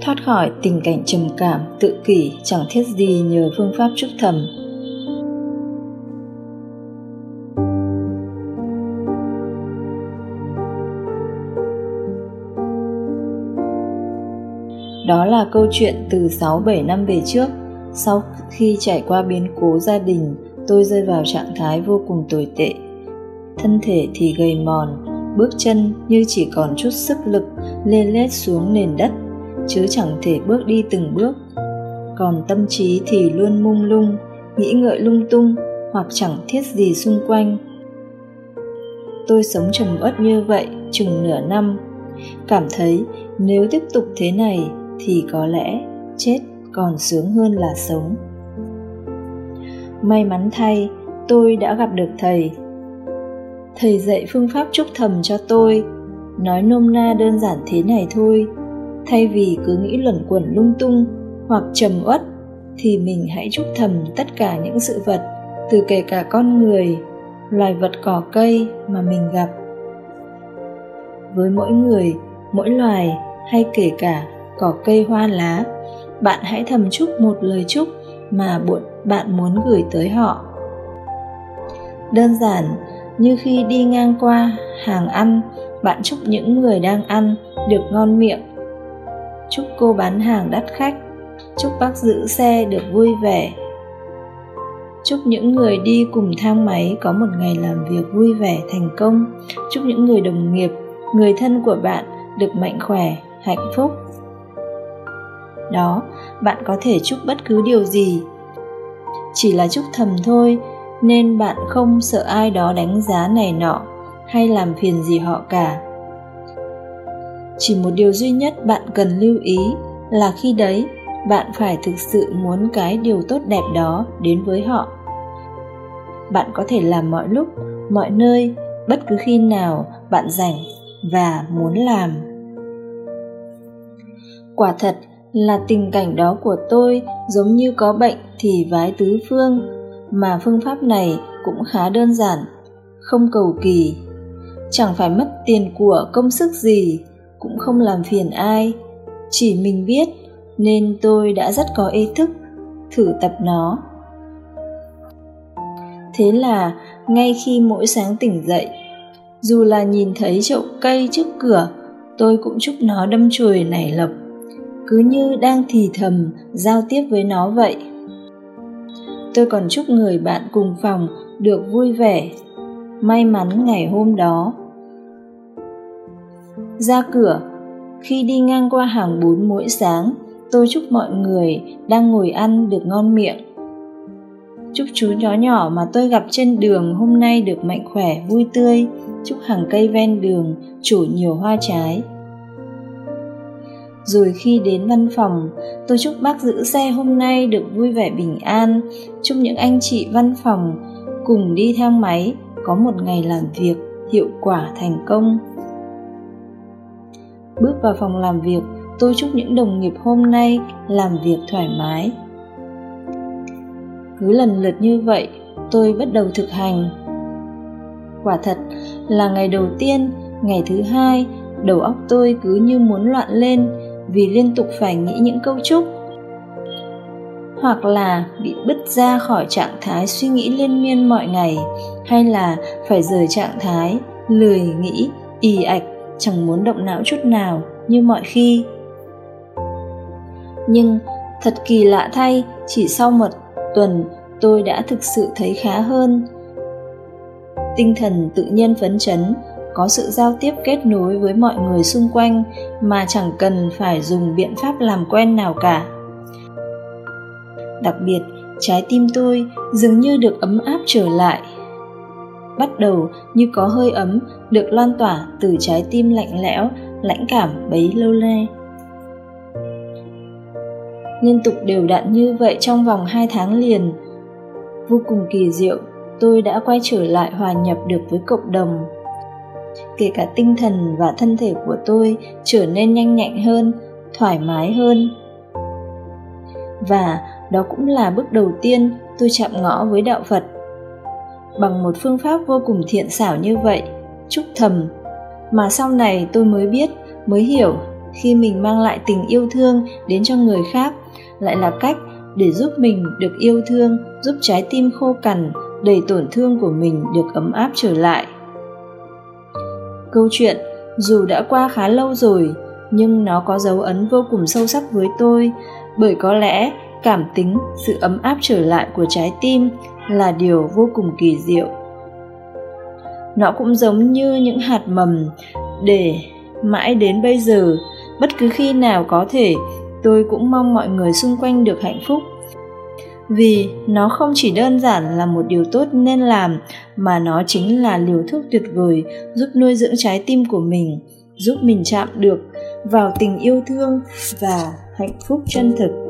thoát khỏi tình cảnh trầm cảm tự kỷ chẳng thiết gì nhờ phương pháp trúc thầm Đó là câu chuyện từ 6-7 năm về trước. Sau khi trải qua biến cố gia đình, tôi rơi vào trạng thái vô cùng tồi tệ. Thân thể thì gầy mòn, bước chân như chỉ còn chút sức lực lê lết xuống nền đất, chứ chẳng thể bước đi từng bước. Còn tâm trí thì luôn mung lung, nghĩ ngợi lung tung hoặc chẳng thiết gì xung quanh. Tôi sống trầm uất như vậy chừng nửa năm, cảm thấy nếu tiếp tục thế này thì có lẽ chết còn sướng hơn là sống may mắn thay tôi đã gặp được thầy thầy dạy phương pháp trúc thầm cho tôi nói nôm na đơn giản thế này thôi thay vì cứ nghĩ luẩn quẩn lung tung hoặc trầm uất, thì mình hãy chúc thầm tất cả những sự vật, từ kể cả con người, loài vật cỏ cây mà mình gặp. Với mỗi người, mỗi loài hay kể cả cỏ cây hoa lá, bạn hãy thầm chúc một lời chúc mà bạn muốn gửi tới họ. Đơn giản, như khi đi ngang qua hàng ăn, bạn chúc những người đang ăn được ngon miệng chúc cô bán hàng đắt khách. Chúc bác giữ xe được vui vẻ. Chúc những người đi cùng thang máy có một ngày làm việc vui vẻ thành công. Chúc những người đồng nghiệp, người thân của bạn được mạnh khỏe, hạnh phúc. Đó, bạn có thể chúc bất cứ điều gì. Chỉ là chúc thầm thôi, nên bạn không sợ ai đó đánh giá này nọ hay làm phiền gì họ cả chỉ một điều duy nhất bạn cần lưu ý là khi đấy, bạn phải thực sự muốn cái điều tốt đẹp đó đến với họ. Bạn có thể làm mọi lúc, mọi nơi, bất cứ khi nào bạn rảnh và muốn làm. Quả thật là tình cảnh đó của tôi giống như có bệnh thì vái tứ phương, mà phương pháp này cũng khá đơn giản, không cầu kỳ. Chẳng phải mất tiền của công sức gì cũng không làm phiền ai. Chỉ mình biết nên tôi đã rất có ý thức thử tập nó. Thế là ngay khi mỗi sáng tỉnh dậy, dù là nhìn thấy chậu cây trước cửa, tôi cũng chúc nó đâm chồi nảy lộc. Cứ như đang thì thầm giao tiếp với nó vậy. Tôi còn chúc người bạn cùng phòng được vui vẻ. May mắn ngày hôm đó ra cửa. Khi đi ngang qua hàng bún mỗi sáng, tôi chúc mọi người đang ngồi ăn được ngon miệng. Chúc chú chó nhỏ mà tôi gặp trên đường hôm nay được mạnh khỏe, vui tươi. Chúc hàng cây ven đường trổ nhiều hoa trái. Rồi khi đến văn phòng, tôi chúc bác giữ xe hôm nay được vui vẻ bình an. Chúc những anh chị văn phòng cùng đi thang máy có một ngày làm việc hiệu quả thành công bước vào phòng làm việc, tôi chúc những đồng nghiệp hôm nay làm việc thoải mái. Cứ lần lượt như vậy, tôi bắt đầu thực hành. Quả thật là ngày đầu tiên, ngày thứ hai, đầu óc tôi cứ như muốn loạn lên vì liên tục phải nghĩ những câu chúc hoặc là bị bứt ra khỏi trạng thái suy nghĩ liên miên mọi ngày, hay là phải rời trạng thái lười nghĩ, ì ạch chẳng muốn động não chút nào như mọi khi. Nhưng thật kỳ lạ thay, chỉ sau một tuần tôi đã thực sự thấy khá hơn. Tinh thần tự nhiên phấn chấn, có sự giao tiếp kết nối với mọi người xung quanh mà chẳng cần phải dùng biện pháp làm quen nào cả. Đặc biệt, trái tim tôi dường như được ấm áp trở lại bắt đầu như có hơi ấm, được lan tỏa từ trái tim lạnh lẽo, lãnh cảm bấy lâu nay. Liên tục đều đặn như vậy trong vòng hai tháng liền. Vô cùng kỳ diệu, tôi đã quay trở lại hòa nhập được với cộng đồng. Kể cả tinh thần và thân thể của tôi trở nên nhanh nhạy hơn, thoải mái hơn. Và đó cũng là bước đầu tiên tôi chạm ngõ với đạo phật bằng một phương pháp vô cùng thiện xảo như vậy. Chúc thầm. Mà sau này tôi mới biết, mới hiểu, khi mình mang lại tình yêu thương đến cho người khác, lại là cách để giúp mình được yêu thương, giúp trái tim khô cằn, đầy tổn thương của mình được ấm áp trở lại. Câu chuyện, dù đã qua khá lâu rồi, nhưng nó có dấu ấn vô cùng sâu sắc với tôi, bởi có lẽ cảm tính, sự ấm áp trở lại của trái tim là điều vô cùng kỳ diệu. Nó cũng giống như những hạt mầm để mãi đến bây giờ. Bất cứ khi nào có thể, tôi cũng mong mọi người xung quanh được hạnh phúc. Vì nó không chỉ đơn giản là một điều tốt nên làm, mà nó chính là liều thuốc tuyệt vời giúp nuôi dưỡng trái tim của mình, giúp mình chạm được vào tình yêu thương và hạnh phúc chân thực.